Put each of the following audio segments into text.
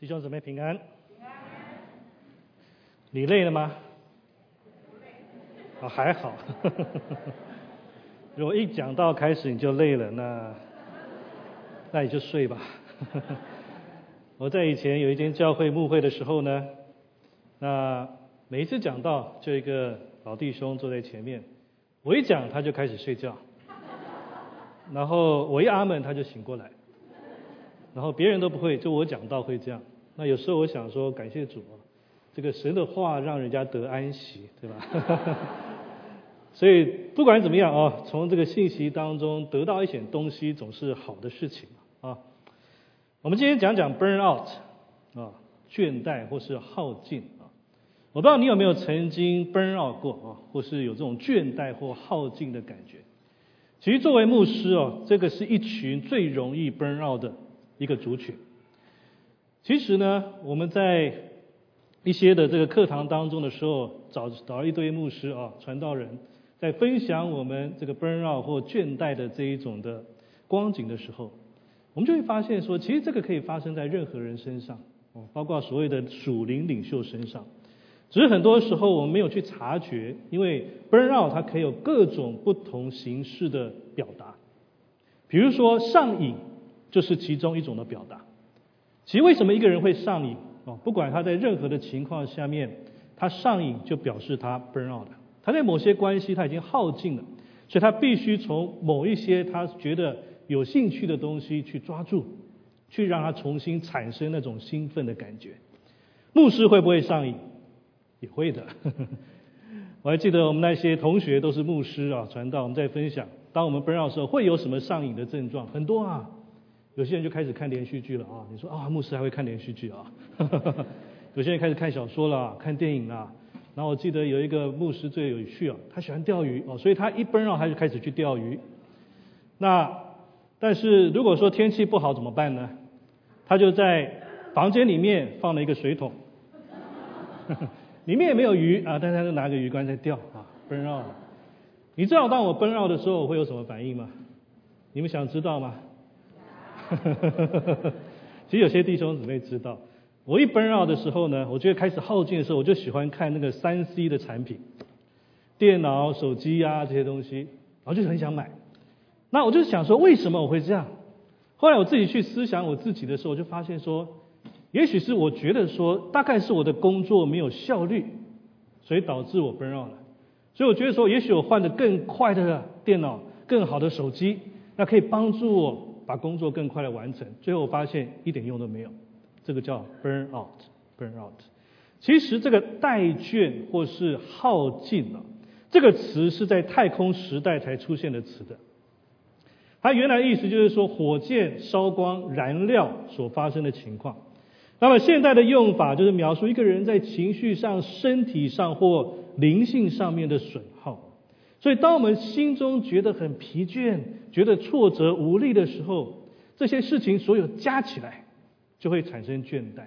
弟兄姊妹平安。你累了吗？啊，还好。如果一讲到开始你就累了，那那你就睡吧。我在以前有一间教会牧会的时候呢，那每一次讲到，就一个老弟兄坐在前面，我一讲他就开始睡觉，然后我一阿门他就醒过来，然后别人都不会，就我讲到会这样。那有时候我想说，感谢主啊，这个神的话让人家得安息，对吧？所以不管怎么样啊，从这个信息当中得到一些东西，总是好的事情啊。我们今天讲讲 burn out 啊，倦怠或是耗尽啊。我不知道你有没有曾经 burn out 过啊，或是有这种倦怠或耗尽的感觉。其实作为牧师哦，这个是一群最容易 burn out 的一个族群。其实呢，我们在一些的这个课堂当中的时候，找找一堆牧师啊、传道人，在分享我们这个 burn out 或倦怠的这一种的光景的时候，我们就会发现说，其实这个可以发生在任何人身上，哦，包括所谓的属灵领袖身上。只是很多时候我们没有去察觉，因为 burn out 它可以有各种不同形式的表达，比如说上瘾就是其中一种的表达。其实为什么一个人会上瘾？哦，不管他在任何的情况下面，他上瘾就表示他 burn out。他在某些关系他已经耗尽了，所以他必须从某一些他觉得有兴趣的东西去抓住，去让他重新产生那种兴奋的感觉。牧师会不会上瘾？也会的。我还记得我们那些同学都是牧师啊，传道我们在分享，当我们 burn out 的时候会有什么上瘾的症状？很多啊。有些人就开始看连续剧了啊！你说啊，牧师还会看连续剧啊？有些人开始看小说了，看电影了。然后我记得有一个牧师最有趣啊，他喜欢钓鱼哦，所以他一奔绕他就开始去钓鱼。那但是如果说天气不好怎么办呢？他就在房间里面放了一个水桶，里面也没有鱼啊，但是他就拿个鱼竿在钓啊，奔绕。你知道当我奔绕的时候我会有什么反应吗？你们想知道吗？呵呵呵呵呵呵其实有些弟兄姊妹知道，我一奔绕的时候呢，我觉得开始耗尽的时候，我就喜欢看那个三 C 的产品，电脑、手机啊这些东西，然后就很想买。那我就想说，为什么我会这样？后来我自己去思想我自己的时候，我就发现说，也许是我觉得说，大概是我的工作没有效率，所以导致我 burn out。所以我觉得说，也许我换的更快的电脑、更好的手机，那可以帮助我。把工作更快的完成，最后发现一点用都没有，这个叫 burn out，burn out。其实这个怠倦或是耗尽了，这个词是在太空时代才出现的词的。它原来意思就是说火箭烧光燃料所发生的情况。那么现在的用法就是描述一个人在情绪上、身体上或灵性上面的损。所以，当我们心中觉得很疲倦、觉得挫折无力的时候，这些事情所有加起来，就会产生倦怠。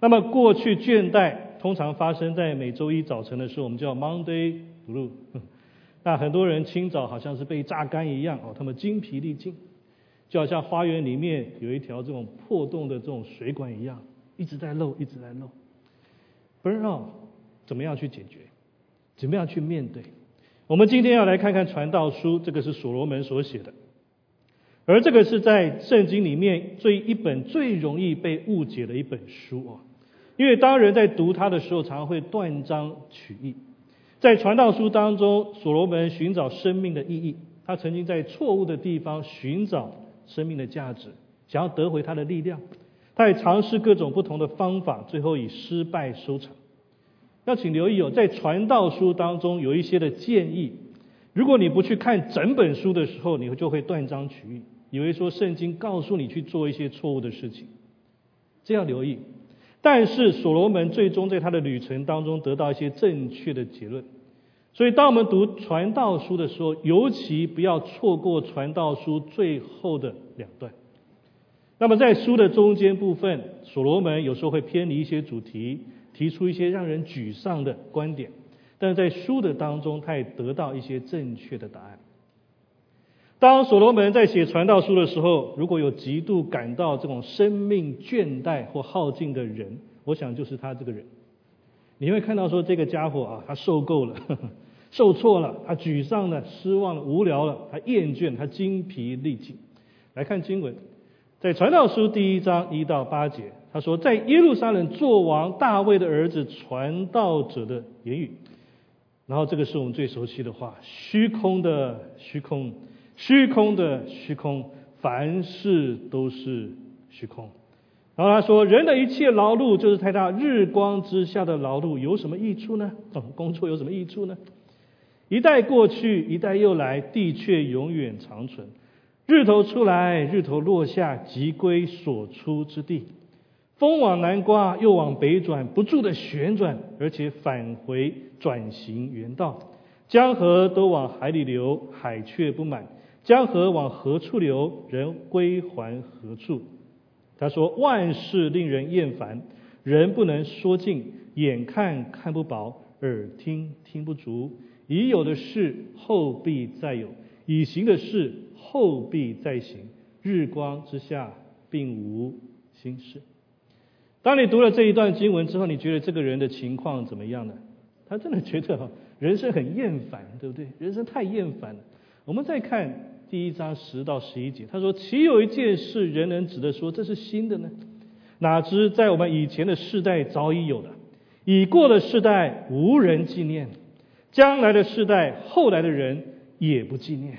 那么，过去倦怠通常发生在每周一早晨的时候，我们叫 Monday Blue。那很多人清早好像是被榨干一样哦，他们精疲力尽，就好像花园里面有一条这种破洞的这种水管一样，一直在漏，一直在漏。不知道怎么样去解决，怎么样去面对？我们今天要来看看传道书，这个是所罗门所写的，而这个是在圣经里面最一本最容易被误解的一本书啊，因为当人在读它的时候，常常会断章取义。在传道书当中，所罗门寻找生命的意义，他曾经在错误的地方寻找生命的价值，想要得回他的力量，他也尝试各种不同的方法，最后以失败收场。要请留意哦，在传道书当中有一些的建议，如果你不去看整本书的时候，你就会断章取义，以为说圣经告诉你去做一些错误的事情，这要留意。但是所罗门最终在他的旅程当中得到一些正确的结论，所以当我们读传道书的时候，尤其不要错过传道书最后的两段。那么在书的中间部分，所罗门有时候会偏离一些主题。提出一些让人沮丧的观点，但是在书的当中，他也得到一些正确的答案。当所罗门在写传道书的时候，如果有极度感到这种生命倦怠或耗尽的人，我想就是他这个人。你会看到说这个家伙啊，他受够了，受挫了，他沮丧了，失望了，无聊了，他厌倦，他精疲力尽。来看经文，在传道书第一章一到八节，他说，在耶路撒冷做王大卫的儿子传道者的言语。然后这个是我们最熟悉的话：虚空的虚空，虚空的虚空，凡事都是虚空。然后他说：“人的一切劳碌，就是太大日光之下的劳碌，有什么益处呢？工作有什么益处呢？一代过去，一代又来，地却永远长存。日头出来，日头落下，即归所出之地。风往南刮，又往北转，不住的旋转，而且返回转型原道。江河都往海里流，海却不满。江河往何处流，人归还何处？”他说：“万事令人厌烦，人不能说尽，眼看看不饱，耳听听不足。已有的事后必再有，已行的事后必再行。日光之下并无新事。”当你读了这一段经文之后，你觉得这个人的情况怎么样呢？他真的觉得人生很厌烦，对不对？人生太厌烦了。我们再看。第一章十到十一节，他说：“岂有一件事人能指的说这是新的呢？哪知在我们以前的世代早已有了，已过的世代无人纪念，将来的世代后来的人也不纪念。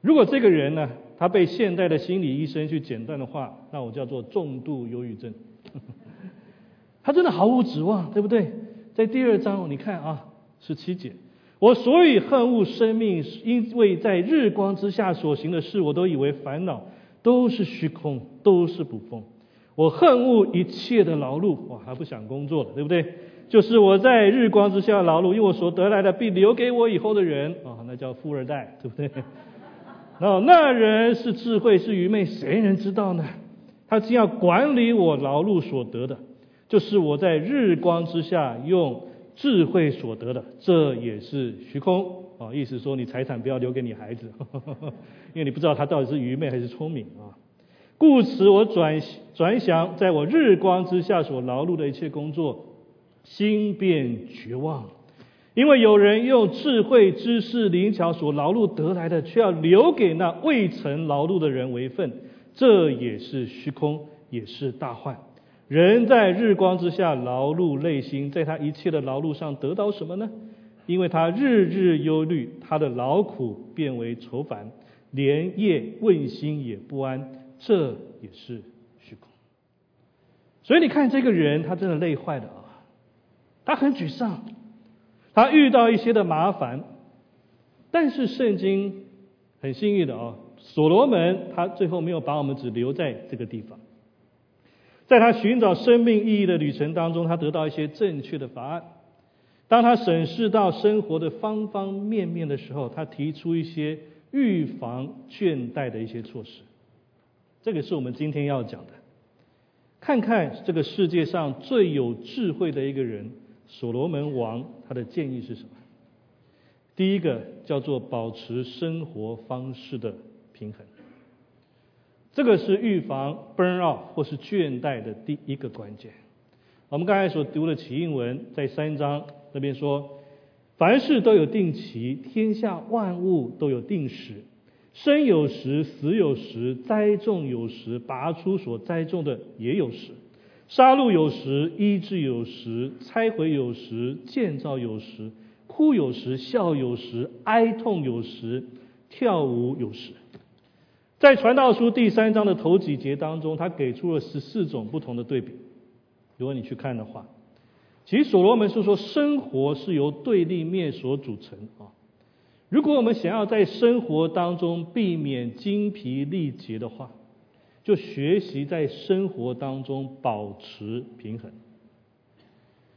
如果这个人呢，他被现代的心理医生去诊断的话，那我叫做重度忧郁症。他真的毫无指望，对不对？在第二章，你看啊，十七节。”我所以恨恶生命，因为在日光之下所行的事，我都以为烦恼，都是虚空，都是捕风。我恨恶一切的劳碌，我还不想工作了，对不对？就是我在日光之下劳碌，因为我所得来的必留给我以后的人啊，那叫富二代，对不对？然后那人是智慧是愚昧，谁能知道呢？他既要管理我劳碌所得的，就是我在日光之下用。智慧所得的，这也是虚空啊！意思说，你财产不要留给你孩子，因为你不知道他到底是愚昧还是聪明啊。故此，我转转想，在我日光之下所劳碌的一切工作，心变绝望，因为有人用智慧、知识、灵巧所劳碌得来的，却要留给那未曾劳碌的人为份，这也是虚空，也是大患。人在日光之下劳碌累心，在他一切的劳碌上得到什么呢？因为他日日忧虑，他的劳苦变为愁烦，连夜问心也不安，这也是虚空。所以你看这个人，他真的累坏了啊！他很沮丧，他遇到一些的麻烦，但是圣经很幸运的啊，所罗门他最后没有把我们只留在这个地方。在他寻找生命意义的旅程当中，他得到一些正确的答案。当他审视到生活的方方面面的时候，他提出一些预防倦怠的一些措施。这个是我们今天要讲的。看看这个世界上最有智慧的一个人——所罗门王，他的建议是什么？第一个叫做保持生活方式的平衡。这个是预防 burn out 或是倦怠的第一个关键。我们刚才所读的起应文在三章那边说，凡事都有定期，天下万物都有定时，生有时，死有时，栽种有时，拔出所栽种的也有时，杀戮有时，医治有时，拆毁有时，建造有时，哭有时，笑有时，哀痛有时，跳舞有时。在传道书第三章的头几节当中，他给出了十四种不同的对比。如果你去看的话，其实所罗门是说生活是由对立面所组成啊。如果我们想要在生活当中避免精疲力竭的话，就学习在生活当中保持平衡。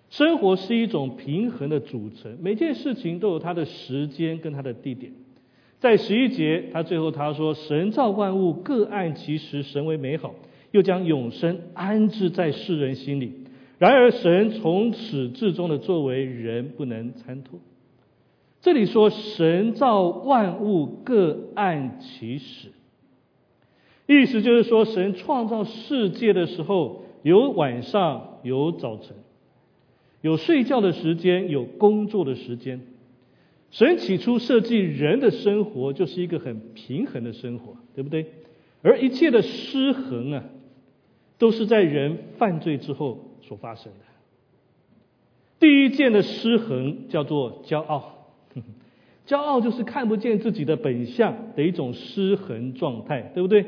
生活是一种平衡的组成，每件事情都有它的时间跟它的地点。在十一节，他最后他说：“神造万物各按其时，神为美好，又将永生安置在世人心里。然而，神从始至终的作为，人不能参透。”这里说神造万物各按其时，意思就是说神创造世界的时候有晚上有早晨，有睡觉的时间有工作的时间。神起初设计人的生活就是一个很平衡的生活，对不对？而一切的失衡啊，都是在人犯罪之后所发生的。第一件的失衡叫做骄傲，骄傲就是看不见自己的本相的一种失衡状态，对不对？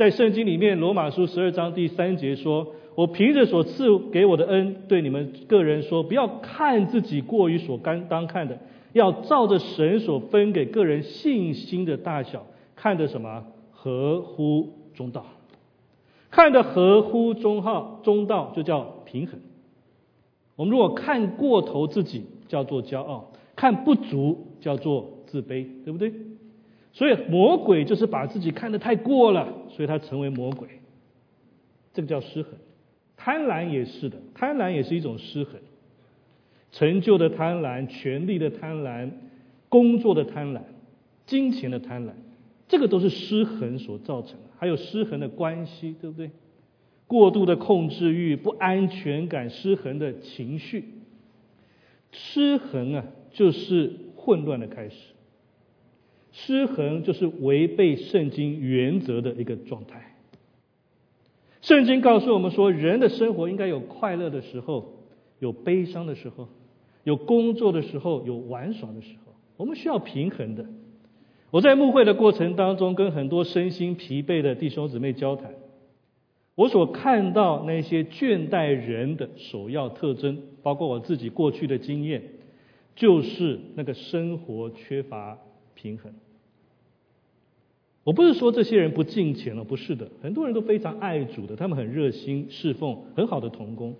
在圣经里面，罗马书十二章第三节说：“我凭着所赐给我的恩，对你们个人说，不要看自己过于所甘当看的。”要照着神所分给个人信心的大小，看的什么合乎中道，看的合乎中号中道就叫平衡。我们如果看过头自己，叫做骄傲；看不足，叫做自卑，对不对？所以魔鬼就是把自己看得太过了，所以他成为魔鬼。这个叫失衡。贪婪也是的，贪婪也是一种失衡。成就的贪婪、权力的贪婪、工作的贪婪、金钱的贪婪，这个都是失衡所造成的。还有失衡的关系，对不对？过度的控制欲、不安全感、失衡的情绪，失衡啊，就是混乱的开始。失衡就是违背圣经原则的一个状态。圣经告诉我们说，人的生活应该有快乐的时候，有悲伤的时候。有工作的时候，有玩耍的时候，我们需要平衡的。我在牧会的过程当中，跟很多身心疲惫的弟兄姊妹交谈，我所看到那些倦怠人的首要特征，包括我自己过去的经验，就是那个生活缺乏平衡。我不是说这些人不敬虔了，不是的，很多人都非常爱主的，他们很热心侍奉，很好的童工。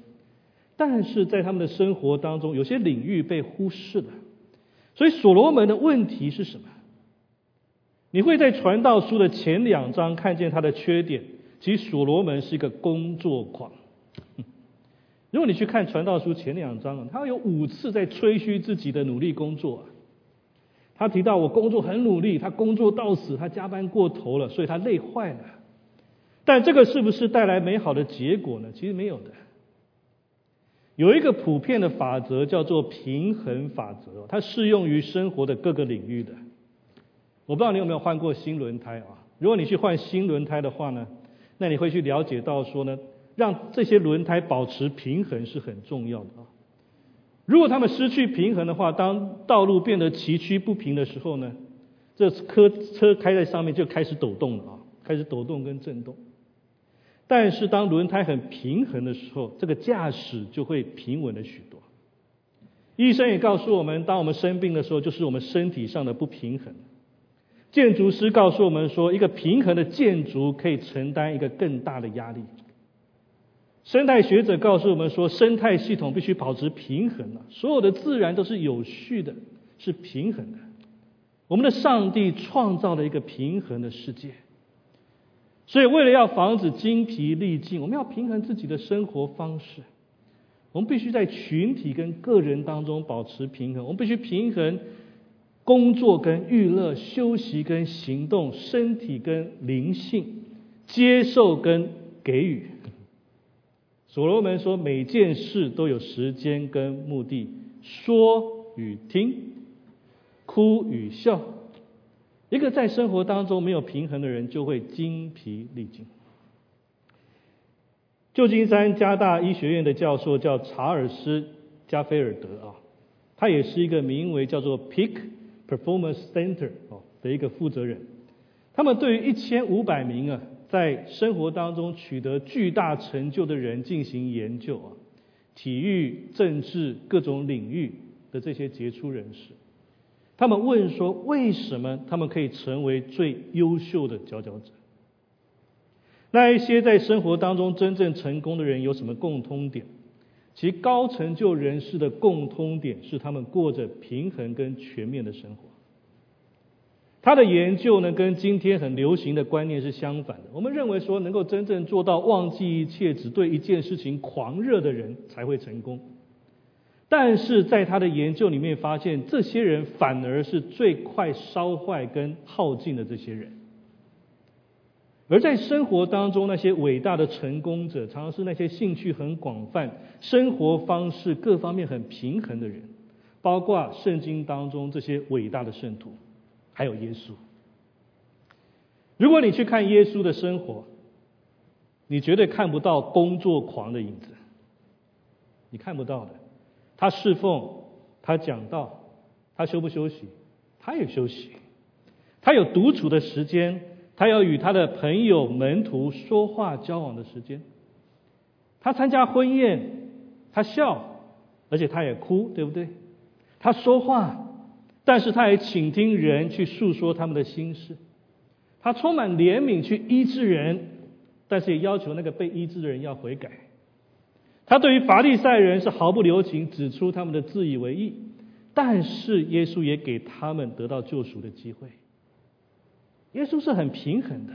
但是在他们的生活当中，有些领域被忽视了。所以所罗门的问题是什么？你会在传道书的前两章看见他的缺点。其实所罗门是一个工作狂。如果你去看传道书前两章，他有五次在吹嘘自己的努力工作。他提到我工作很努力，他工作到死，他加班过头了，所以他累坏了。但这个是不是带来美好的结果呢？其实没有的。有一个普遍的法则叫做平衡法则，它适用于生活的各个领域的。我不知道你有没有换过新轮胎啊？如果你去换新轮胎的话呢，那你会去了解到说呢，让这些轮胎保持平衡是很重要的啊。如果他们失去平衡的话，当道路变得崎岖不平的时候呢，这车车开在上面就开始抖动了啊，开始抖动跟震动。但是当轮胎很平衡的时候，这个驾驶就会平稳了许多。医生也告诉我们，当我们生病的时候，就是我们身体上的不平衡。建筑师告诉我们说，一个平衡的建筑可以承担一个更大的压力。生态学者告诉我们说，生态系统必须保持平衡啊，所有的自然都是有序的，是平衡的。我们的上帝创造了一个平衡的世界。所以，为了要防止精疲力尽，我们要平衡自己的生活方式。我们必须在群体跟个人当中保持平衡。我们必须平衡工作跟娱乐、休息跟行动、身体跟灵性、接受跟给予。所罗门说，每件事都有时间跟目的，说与听，哭与笑。一个在生活当中没有平衡的人，就会精疲力尽。旧金山加大医学院的教授叫查尔斯加菲尔德啊，他也是一个名为叫做 Peak Performance Center 哦的一个负责人。他们对于一千五百名啊在生活当中取得巨大成就的人进行研究啊，体育、政治各种领域的这些杰出人士。他们问说：“为什么他们可以成为最优秀的佼佼者？那一些在生活当中真正成功的人有什么共通点？其高成就人士的共通点是他们过着平衡跟全面的生活。他的研究呢，跟今天很流行的观念是相反的。我们认为说，能够真正做到忘记一切，只对一件事情狂热的人才会成功。”但是在他的研究里面发现，这些人反而是最快烧坏跟耗尽的这些人。而在生活当中，那些伟大的成功者，常常是那些兴趣很广泛、生活方式各方面很平衡的人，包括圣经当中这些伟大的圣徒，还有耶稣。如果你去看耶稣的生活，你绝对看不到工作狂的影子，你看不到的。他侍奉，他讲道，他休不休息？他也休息。他有独处的时间。他要与他的朋友、门徒说话、交往的时间。他参加婚宴，他笑，而且他也哭，对不对？他说话，但是他也倾听人去诉说他们的心事。他充满怜悯去医治人，但是也要求那个被医治的人要悔改。他对于法利赛人是毫不留情，指出他们的自以为意，但是耶稣也给他们得到救赎的机会。耶稣是很平衡的，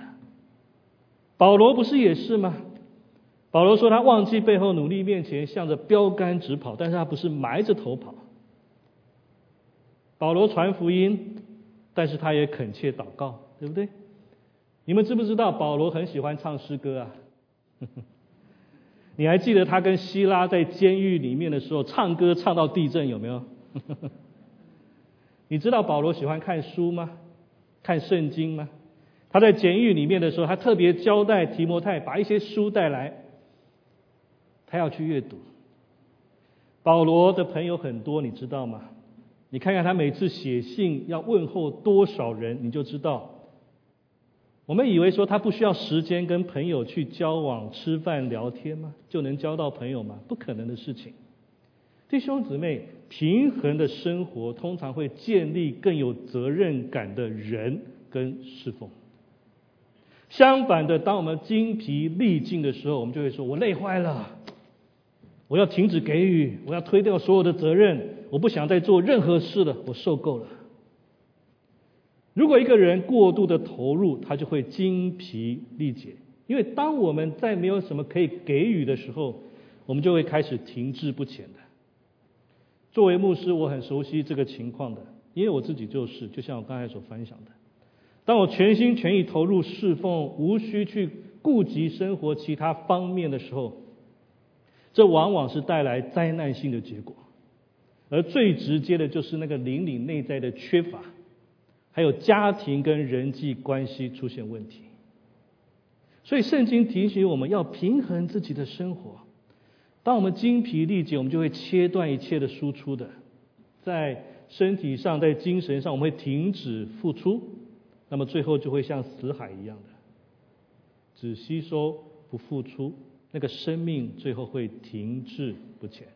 保罗不是也是吗？保罗说他忘记背后，努力面前，向着标杆直跑，但是他不是埋着头跑。保罗传福音，但是他也恳切祷告，对不对？你们知不知道保罗很喜欢唱诗歌啊？你还记得他跟希拉在监狱里面的时候唱歌唱到地震有没有？你知道保罗喜欢看书吗？看圣经吗？他在监狱里面的时候，他特别交代提摩太把一些书带来，他要去阅读。保罗的朋友很多，你知道吗？你看看他每次写信要问候多少人，你就知道。我们以为说他不需要时间跟朋友去交往、吃饭、聊天吗？就能交到朋友吗？不可能的事情。弟兄姊妹，平衡的生活通常会建立更有责任感的人跟侍奉。相反的，当我们精疲力尽的时候，我们就会说：“我累坏了，我要停止给予，我要推掉所有的责任，我不想再做任何事了，我受够了。”如果一个人过度的投入，他就会精疲力竭。因为当我们在没有什么可以给予的时候，我们就会开始停滞不前的。作为牧师，我很熟悉这个情况的，因为我自己就是，就像我刚才所分享的，当我全心全意投入侍奉，无需去顾及生活其他方面的时候，这往往是带来灾难性的结果，而最直接的就是那个邻里内在的缺乏，还有家庭跟人际关系出现问题。所以圣经提醒我们要平衡自己的生活。当我们精疲力竭，我们就会切断一切的输出的，在身体上，在精神上，我们会停止付出，那么最后就会像死海一样的，只吸收不付出，那个生命最后会停滞不前。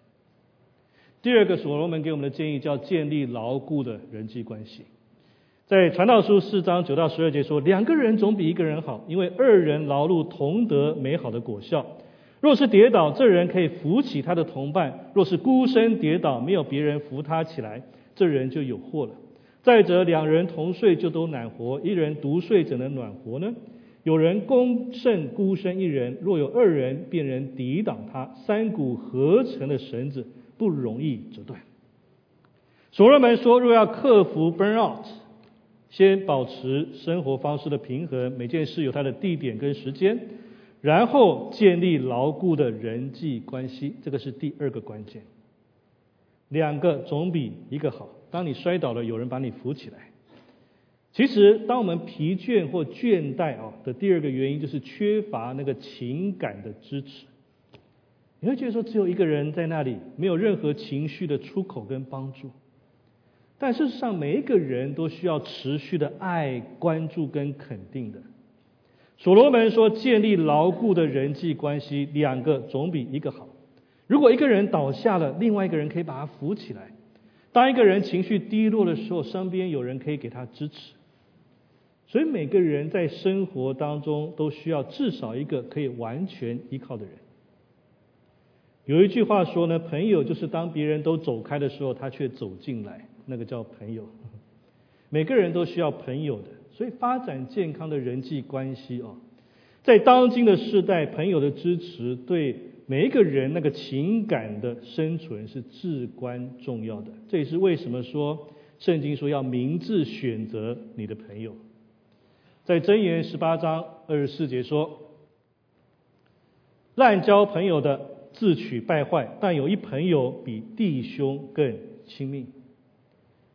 第二个所罗门给我们的建议叫建立牢固的人际关系，在传道书四章九到十二节说，两个人总比一个人好，因为二人劳碌同得美好的果效。若是跌倒，这人可以扶起他的同伴；若是孤身跌倒，没有别人扶他起来，这人就有祸了。再者，两人同睡就都暖和，一人独睡怎能暖和呢？有人攻胜孤身一人，若有二人，便能抵挡他。三股合成的绳子不容易折断。所罗门说，若要克服 burn out，先保持生活方式的平衡，每件事有它的地点跟时间。然后建立牢固的人际关系，这个是第二个关键。两个总比一个好。当你摔倒了，有人把你扶起来。其实，当我们疲倦或倦怠啊的第二个原因，就是缺乏那个情感的支持。你会觉得说，只有一个人在那里，没有任何情绪的出口跟帮助。但事实上，每一个人都需要持续的爱、关注跟肯定的。所罗门说：“建立牢固的人际关系，两个总比一个好。如果一个人倒下了，另外一个人可以把他扶起来。当一个人情绪低落的时候，身边有人可以给他支持。所以每个人在生活当中都需要至少一个可以完全依靠的人。有一句话说呢，朋友就是当别人都走开的时候，他却走进来，那个叫朋友。每个人都需要朋友的。”所以，发展健康的人际关系哦，在当今的世代，朋友的支持对每一个人那个情感的生存是至关重要的。这也是为什么说圣经说要明智选择你的朋友。在箴言十八章二十四节说：“滥交朋友的自取败坏，但有一朋友比弟兄更亲密。”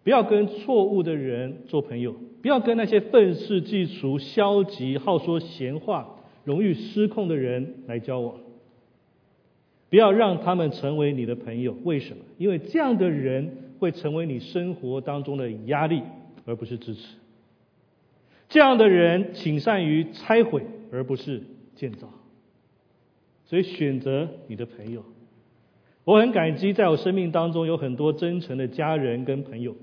不要跟错误的人做朋友，不要跟那些愤世嫉俗、消极、好说闲话、容易失控的人来交往。不要让他们成为你的朋友，为什么？因为这样的人会成为你生活当中的压力，而不是支持。这样的人倾善于拆毁，而不是建造。所以选择你的朋友，我很感激，在我生命当中有很多真诚的家人跟朋友。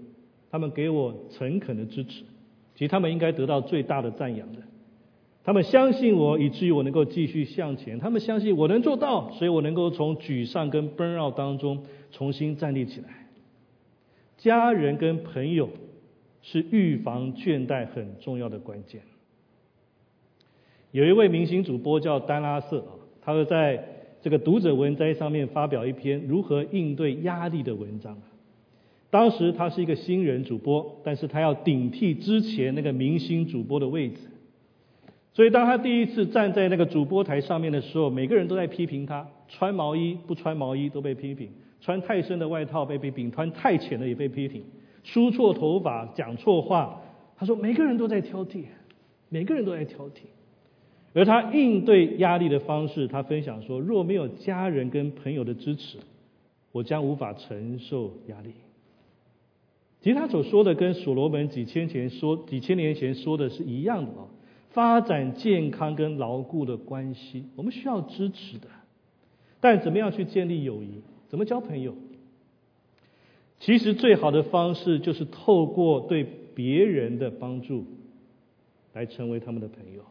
他们给我诚恳的支持，其实他们应该得到最大的赞扬的。他们相信我，以至于我能够继续向前。他们相信我能做到，所以我能够从沮丧跟 burn out 当中重新站立起来。家人跟朋友是预防倦怠很重要的关键。有一位明星主播叫丹拉瑟啊，他会在这个读者文摘上面发表一篇如何应对压力的文章。当时他是一个新人主播，但是他要顶替之前那个明星主播的位置，所以当他第一次站在那个主播台上面的时候，每个人都在批评他，穿毛衣不穿毛衣都被批评，穿太深的外套被批评，穿太浅的也被批评，梳错头发讲错话，他说每个人都在挑剔，每个人都在挑剔，而他应对压力的方式，他分享说，若没有家人跟朋友的支持，我将无法承受压力。其实他所说的跟所罗门几千前说、几千年前说的是一样的啊。发展健康跟牢固的关系，我们需要支持的。但怎么样去建立友谊？怎么交朋友？其实最好的方式就是透过对别人的帮助，来成为他们的朋友。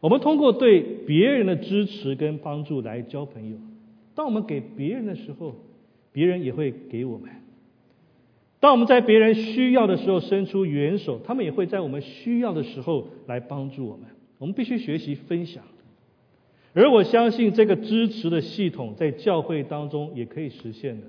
我们通过对别人的支持跟帮助来交朋友。当我们给别人的时候，别人也会给我们。当我们在别人需要的时候伸出援手，他们也会在我们需要的时候来帮助我们。我们必须学习分享，而我相信这个支持的系统在教会当中也可以实现的。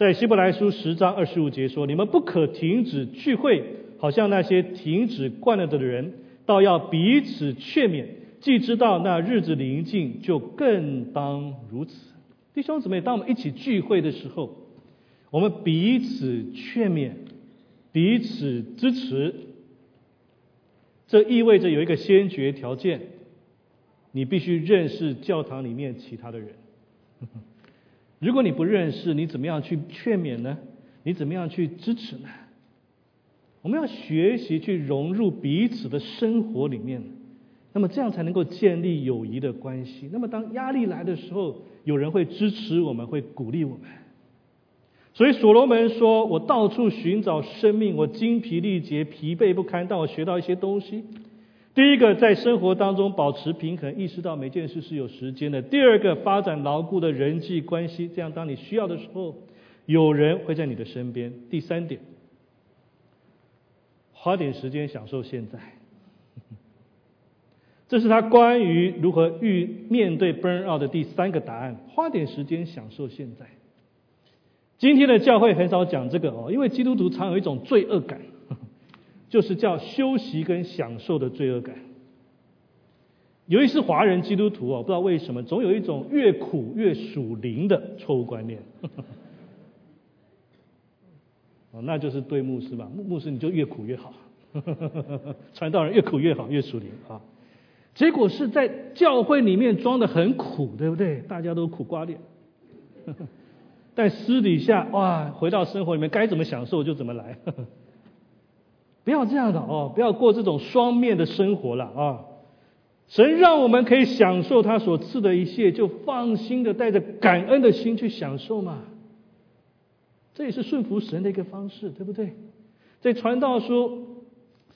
在希伯来书十章二十五节说：“你们不可停止聚会，好像那些停止惯了的人，倒要彼此劝勉。既知道那日子临近，就更当如此。”弟兄姊妹，当我们一起聚会的时候，我们彼此劝勉，彼此支持，这意味着有一个先决条件：你必须认识教堂里面其他的人。如果你不认识，你怎么样去劝勉呢？你怎么样去支持呢？我们要学习去融入彼此的生活里面，那么这样才能够建立友谊的关系。那么当压力来的时候，有人会支持我们，会鼓励我们。所以所罗门说：“我到处寻找生命，我精疲力竭、疲惫不堪，但我学到一些东西。第一个，在生活当中保持平衡，意识到每件事是有时间的；第二个，发展牢固的人际关系，这样当你需要的时候，有人会在你的身边；第三点，花点时间享受现在。这是他关于如何遇面对 burn out 的第三个答案：花点时间享受现在。”今天的教会很少讲这个哦，因为基督徒常有一种罪恶感，就是叫休息跟享受的罪恶感。由于是华人基督徒哦，不知道为什么总有一种越苦越属灵的错误观念。哦，那就是对牧师吧，牧牧师你就越苦越好，传道人越苦越好，越属灵啊。结果是在教会里面装的很苦，对不对？大家都苦瓜脸。在私底下，哇，回到生活里面该怎么享受就怎么来，不要这样的哦，不要过这种双面的生活了啊！神让我们可以享受他所赐的一切，就放心的带着感恩的心去享受嘛。这也是顺服神的一个方式，对不对？在传道书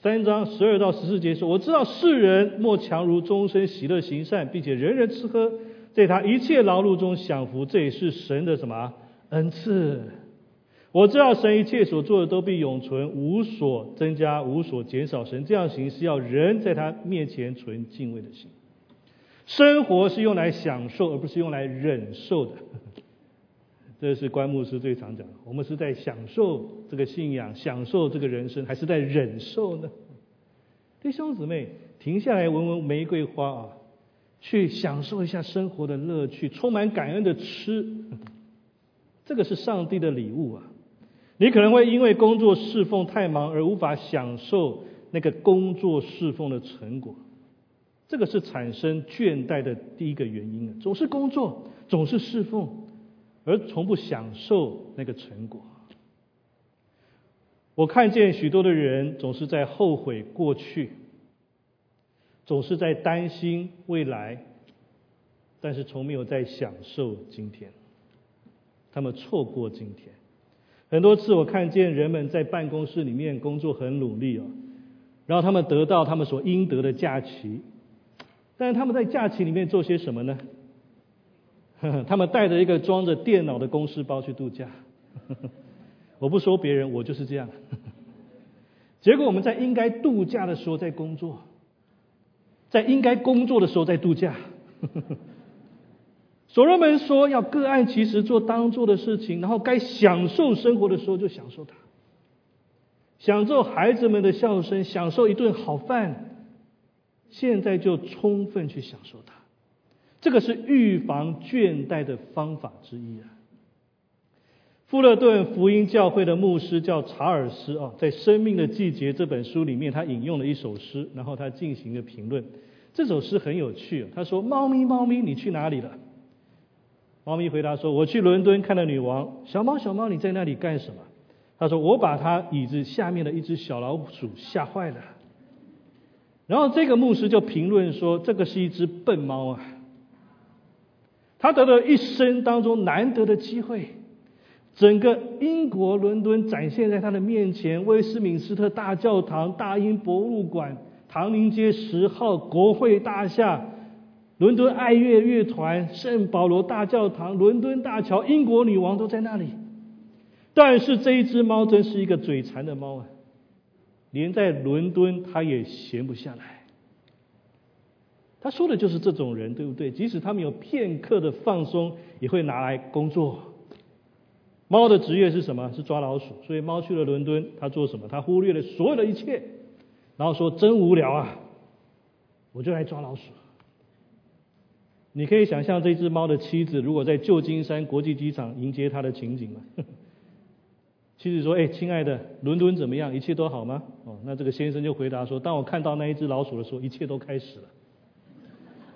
三章十二到十四节说：“我知道世人莫强如终身喜乐行善，并且人人吃喝，在他一切劳碌中享福，这也是神的什么？”恩赐，我知道神一切所做的都必永存，无所增加，无所减少。神这样行是要人在他面前存敬畏的心。生活是用来享受，而不是用来忍受的。这是关牧师最常讲的。我们是在享受这个信仰，享受这个人生，还是在忍受呢？弟兄姊妹，停下来闻闻玫瑰花啊，去享受一下生活的乐趣，充满感恩的吃。这个是上帝的礼物啊！你可能会因为工作侍奉太忙而无法享受那个工作侍奉的成果，这个是产生倦怠的第一个原因啊！总是工作，总是侍奉。而从不享受那个成果。我看见许多的人总是在后悔过去，总是在担心未来，但是从没有在享受今天。他们错过今天。很多次我看见人们在办公室里面工作很努力哦，然后他们得到他们所应得的假期，但是他们在假期里面做些什么呢？他们带着一个装着电脑的公事包去度假，我不说别人，我就是这样。结果我们在应该度假的时候在工作，在应该工作的时候在度假。所罗门说要各按其时做当做的事情，然后该享受生活的时候就享受它，享受孩子们的笑声，享受一顿好饭，现在就充分去享受它。这个是预防倦怠的方法之一啊。富勒顿福音教会的牧师叫查尔斯啊，在《生命的季节》这本书里面，他引用了一首诗，然后他进行了评论。这首诗很有趣，他说：“猫咪，猫咪，你去哪里了？”猫咪回答说：“我去伦敦看了女王。”小猫，小猫，你在那里干什么？他说：“我把他椅子下面的一只小老鼠吓坏了。”然后这个牧师就评论说：“这个是一只笨猫啊。”他得了一生当中难得的机会，整个英国伦敦展现在他的面前：威斯敏斯特大教堂、大英博物馆、唐宁街十号国会大厦、伦敦爱乐乐团、圣保罗大教堂、伦敦大桥、英国女王都在那里。但是这一只猫真是一个嘴馋的猫啊，连在伦敦它也闲不下来。他说的就是这种人，对不对？即使他们有片刻的放松，也会拿来工作。猫的职业是什么？是抓老鼠。所以猫去了伦敦，它做什么？它忽略了所有的一切，然后说：“真无聊啊，我就来抓老鼠。”你可以想象这只猫的妻子如果在旧金山国际机场迎接它的情景吗？妻子说：“哎，亲爱的，伦敦怎么样？一切都好吗？”哦，那这个先生就回答说：“当我看到那一只老鼠的时候，一切都开始了。”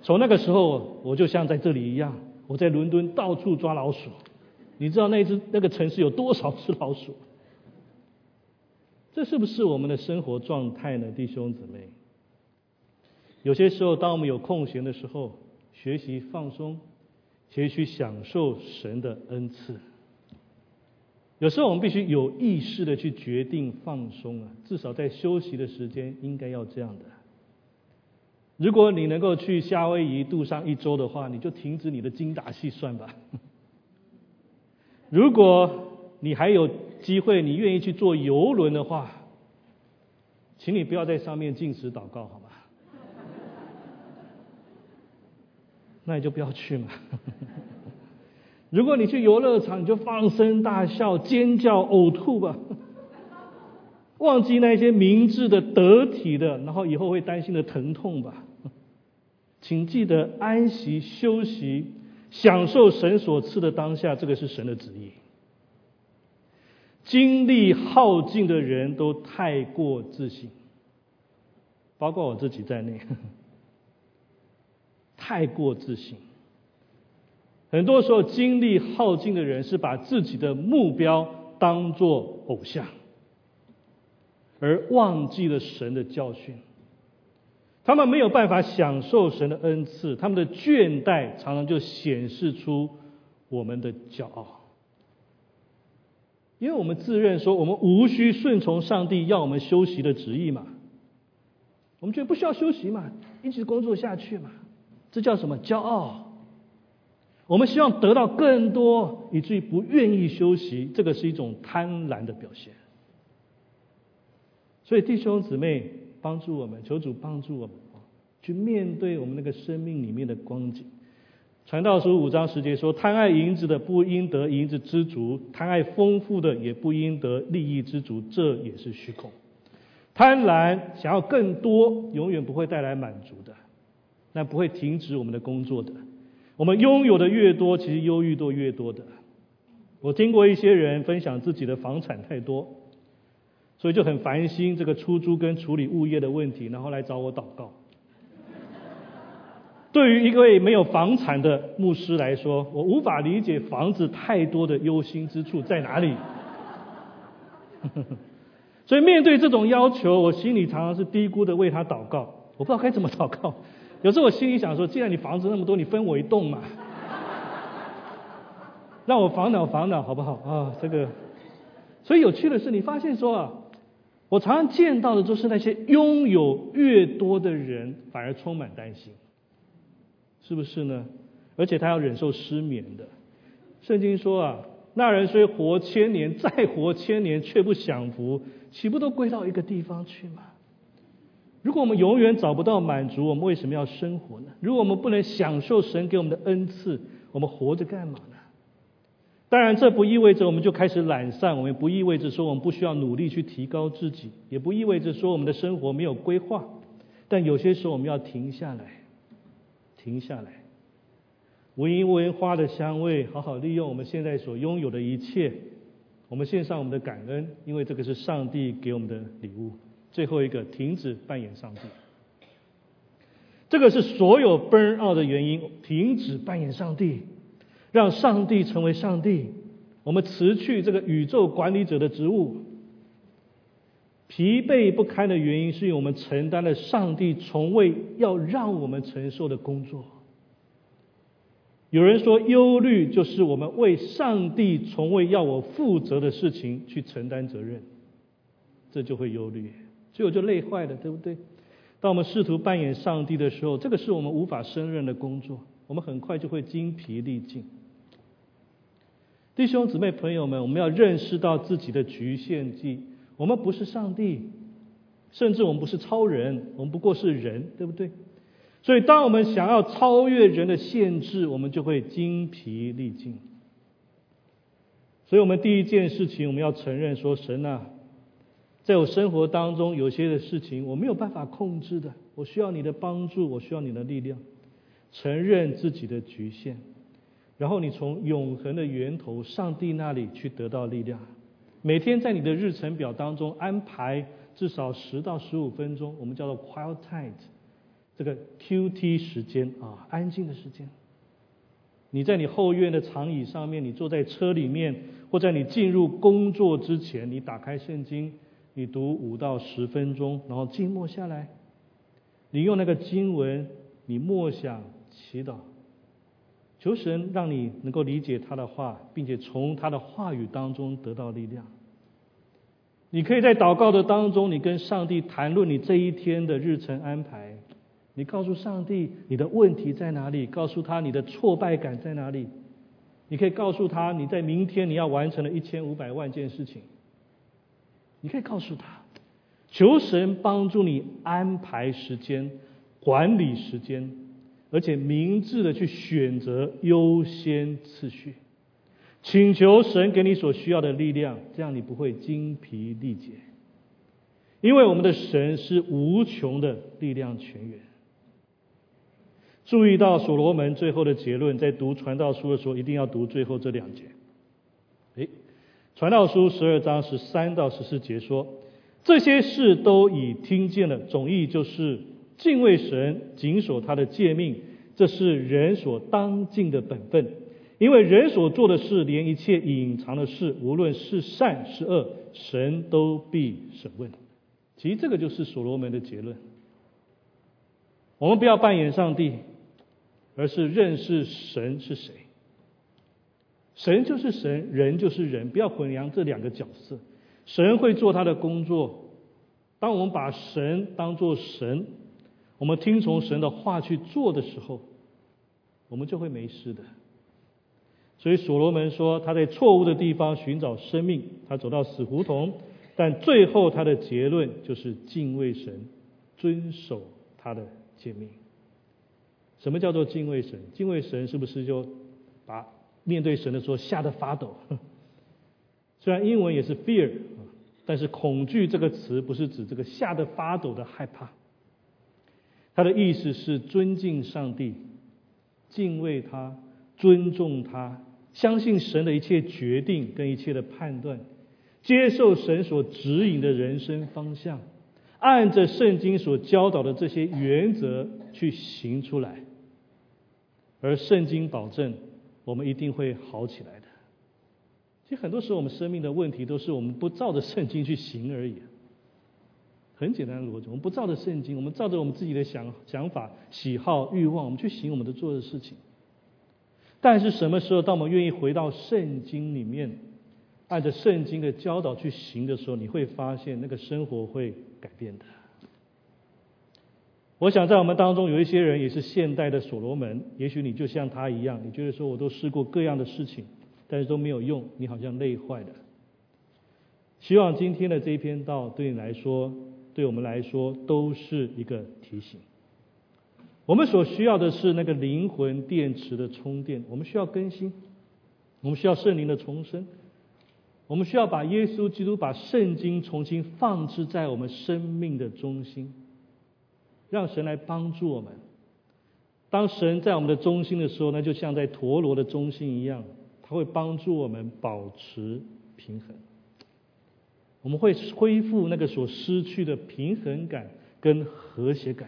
从那个时候，我就像在这里一样，我在伦敦到处抓老鼠。你知道那只那个城市有多少只老鼠？这是不是我们的生活状态呢，弟兄姊妹？有些时候，当我们有空闲的时候，学习放松，学习享受神的恩赐。有时候我们必须有意识的去决定放松啊，至少在休息的时间应该要这样的。如果你能够去夏威夷度上一周的话，你就停止你的精打细算吧。如果你还有机会，你愿意去坐游轮的话，请你不要在上面进食祷告，好吗？那你就不要去嘛。如果你去游乐场，你就放声大笑、尖叫、呕吐吧。忘记那些明智的、得体的，然后以后会担心的疼痛吧。请记得安息、休息、享受神所赐的当下，这个是神的旨意。精力耗尽的人都太过自信，包括我自己在内，太过自信。很多时候，精力耗尽的人是把自己的目标当作偶像，而忘记了神的教训。他们没有办法享受神的恩赐，他们的倦怠常常就显示出我们的骄傲，因为我们自认说我们无需顺从上帝要我们休息的旨意嘛，我们觉得不需要休息嘛，一直工作下去嘛，这叫什么骄傲？我们希望得到更多，以至于不愿意休息，这个是一种贪婪的表现。所以弟兄姊妹。帮助我们，求主帮助我们去面对我们那个生命里面的光景。传道书五章十节说：“贪爱银子的不应得银子知足，贪爱丰富的也不应得利益知足，这也是虚空。贪婪想要更多，永远不会带来满足的，那不会停止我们的工作的。我们拥有的越多，其实忧郁都越多的。我听过一些人分享自己的房产太多，所以就很烦心这个出租跟处理物业的问题，然后来找我祷告。”对于一位没有房产的牧师来说，我无法理解房子太多的忧心之处在哪里。所以面对这种要求，我心里常常是低估的为他祷告。我不知道该怎么祷告。有时候我心里想说，既然你房子那么多，你分我一栋嘛，让我烦恼烦恼好不好啊？这个。所以有趣的是，你发现说啊，我常常见到的都是那些拥有越多的人，反而充满担心。是不是呢？而且他要忍受失眠的。圣经说啊，那人虽活千年，再活千年，却不享福，岂不都归到一个地方去吗？如果我们永远找不到满足，我们为什么要生活呢？如果我们不能享受神给我们的恩赐，我们活着干嘛呢？当然，这不意味着我们就开始懒散，我们也不意味着说我们不需要努力去提高自己，也不意味着说我们的生活没有规划。但有些时候，我们要停下来。停下来，闻一闻花的香味，好好利用我们现在所拥有的一切。我们献上我们的感恩，因为这个是上帝给我们的礼物。最后一个，停止扮演上帝。这个是所有 burn out 的原因。停止扮演上帝，让上帝成为上帝。我们辞去这个宇宙管理者的职务。疲惫不堪的原因，是因为我们承担了上帝从未要让我们承受的工作。有人说，忧虑就是我们为上帝从未要我负责的事情去承担责任，这就会忧虑，所以我就累坏了，对不对？当我们试图扮演上帝的时候，这个是我们无法胜任的工作，我们很快就会精疲力尽。弟兄姊妹朋友们，我们要认识到自己的局限性。我们不是上帝，甚至我们不是超人，我们不过是人，对不对？所以，当我们想要超越人的限制，我们就会精疲力尽。所以我们第一件事情，我们要承认说：神啊，在我生活当中有些的事情我没有办法控制的，我需要你的帮助，我需要你的力量。承认自己的局限，然后你从永恒的源头上帝那里去得到力量。每天在你的日程表当中安排至少十到十五分钟，我们叫做 quiet time，这个 QT 时间啊，安静的时间。你在你后院的长椅上面，你坐在车里面，或在你进入工作之前，你打开圣经，你读五到十分钟，然后静默下来，你用那个经文，你默想祈祷。求神让你能够理解他的话，并且从他的话语当中得到力量。你可以在祷告的当中，你跟上帝谈论你这一天的日程安排。你告诉上帝你的问题在哪里，告诉他你的挫败感在哪里。你可以告诉他你在明天你要完成的一千五百万件事情。你可以告诉他，求神帮助你安排时间，管理时间。而且明智的去选择优先次序，请求神给你所需要的力量，这样你不会精疲力竭。因为我们的神是无穷的力量泉源。注意到所罗门最后的结论，在读传道书的时候，一定要读最后这两节。传道书十二章十三到十四节说，这些事都已听见了，总意就是。敬畏神，谨守他的诫命，这是人所当尽的本分。因为人所做的事，连一切隐藏的事，无论是善是恶，神都必审问。其实这个就是所罗门的结论。我们不要扮演上帝，而是认识神是谁。神就是神，人就是人，不要混淆这两个角色。神会做他的工作。当我们把神当作神。我们听从神的话去做的时候，我们就会没事的。所以所罗门说，他在错误的地方寻找生命，他走到死胡同，但最后他的结论就是敬畏神，遵守他的诫命。什么叫做敬畏神？敬畏神是不是就把面对神的时候吓得发抖？虽然英文也是 fear，但是恐惧这个词不是指这个吓得发抖的害怕，它的意思是尊敬上帝、敬畏他、尊重他、相信神的一切决定跟一切的判断，接受神所指引的人生方向，按着圣经所教导的这些原则去行出来，而圣经保证我们一定会好起来的。其实很多时候，我们生命的问题都是我们不照着圣经去行而已。很简单的逻辑，我们不照着圣经，我们照着我们自己的想想法、喜好、欲望，我们去行我们的做的事情。但是什么时候，当我们愿意回到圣经里面，按着圣经的教导去行的时候，你会发现那个生活会改变的。我想在我们当中有一些人也是现代的所罗门，也许你就像他一样，你觉得说我都试过各样的事情。但是都没有用，你好像累坏了。希望今天的这一篇道对你来说，对我们来说都是一个提醒。我们所需要的是那个灵魂电池的充电，我们需要更新，我们需要圣灵的重生，我们需要把耶稣基督、把圣经重新放置在我们生命的中心，让神来帮助我们。当神在我们的中心的时候，那就像在陀螺的中心一样。它会帮助我们保持平衡，我们会恢复那个所失去的平衡感跟和谐感，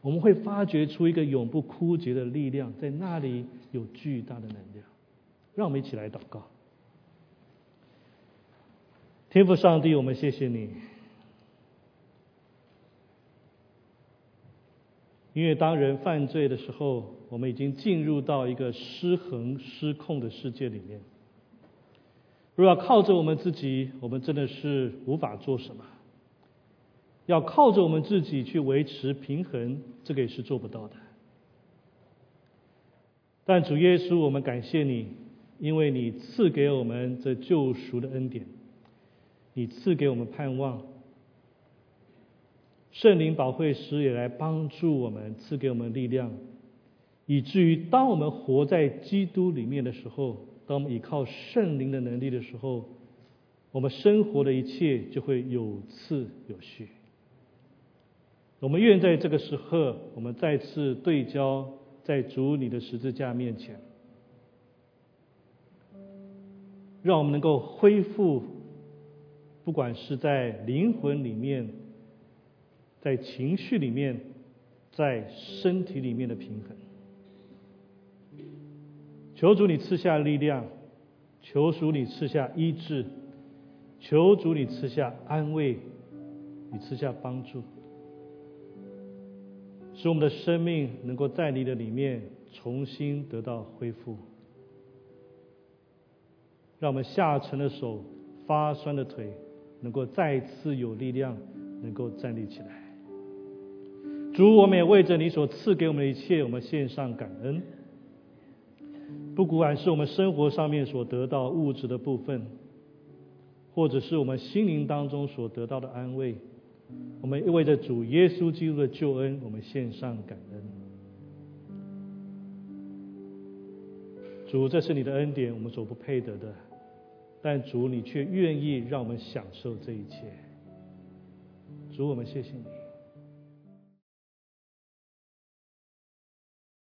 我们会发掘出一个永不枯竭的力量，在那里有巨大的能量。让我们一起来祷告，天父上帝，我们谢谢你。因为当人犯罪的时候，我们已经进入到一个失衡、失控的世界里面。若要靠着我们自己，我们真的是无法做什么。要靠着我们自己去维持平衡，这个也是做不到的。但主耶稣，我们感谢你，因为你赐给我们这救赎的恩典，你赐给我们盼望。圣灵保会师也来帮助我们，赐给我们力量，以至于当我们活在基督里面的时候，当我们依靠圣灵的能力的时候，我们生活的一切就会有次有序。我们愿在这个时候，我们再次对焦在主你的十字架面前，让我们能够恢复，不管是在灵魂里面。在情绪里面，在身体里面的平衡。求主你赐下力量，求主你赐下医治，求主你赐下安慰，你赐下帮助，使我们的生命能够在你的里面重新得到恢复，让我们下沉的手、发酸的腿能够再次有力量，能够站立起来。主，我们也为着你所赐给我们的一切，我们献上感恩。不管是我们生活上面所得到物质的部分，或者是我们心灵当中所得到的安慰，我们为着主耶稣基督的救恩，我们献上感恩。主，这是你的恩典，我们所不配得的，但主，你却愿意让我们享受这一切。主，我们谢谢你。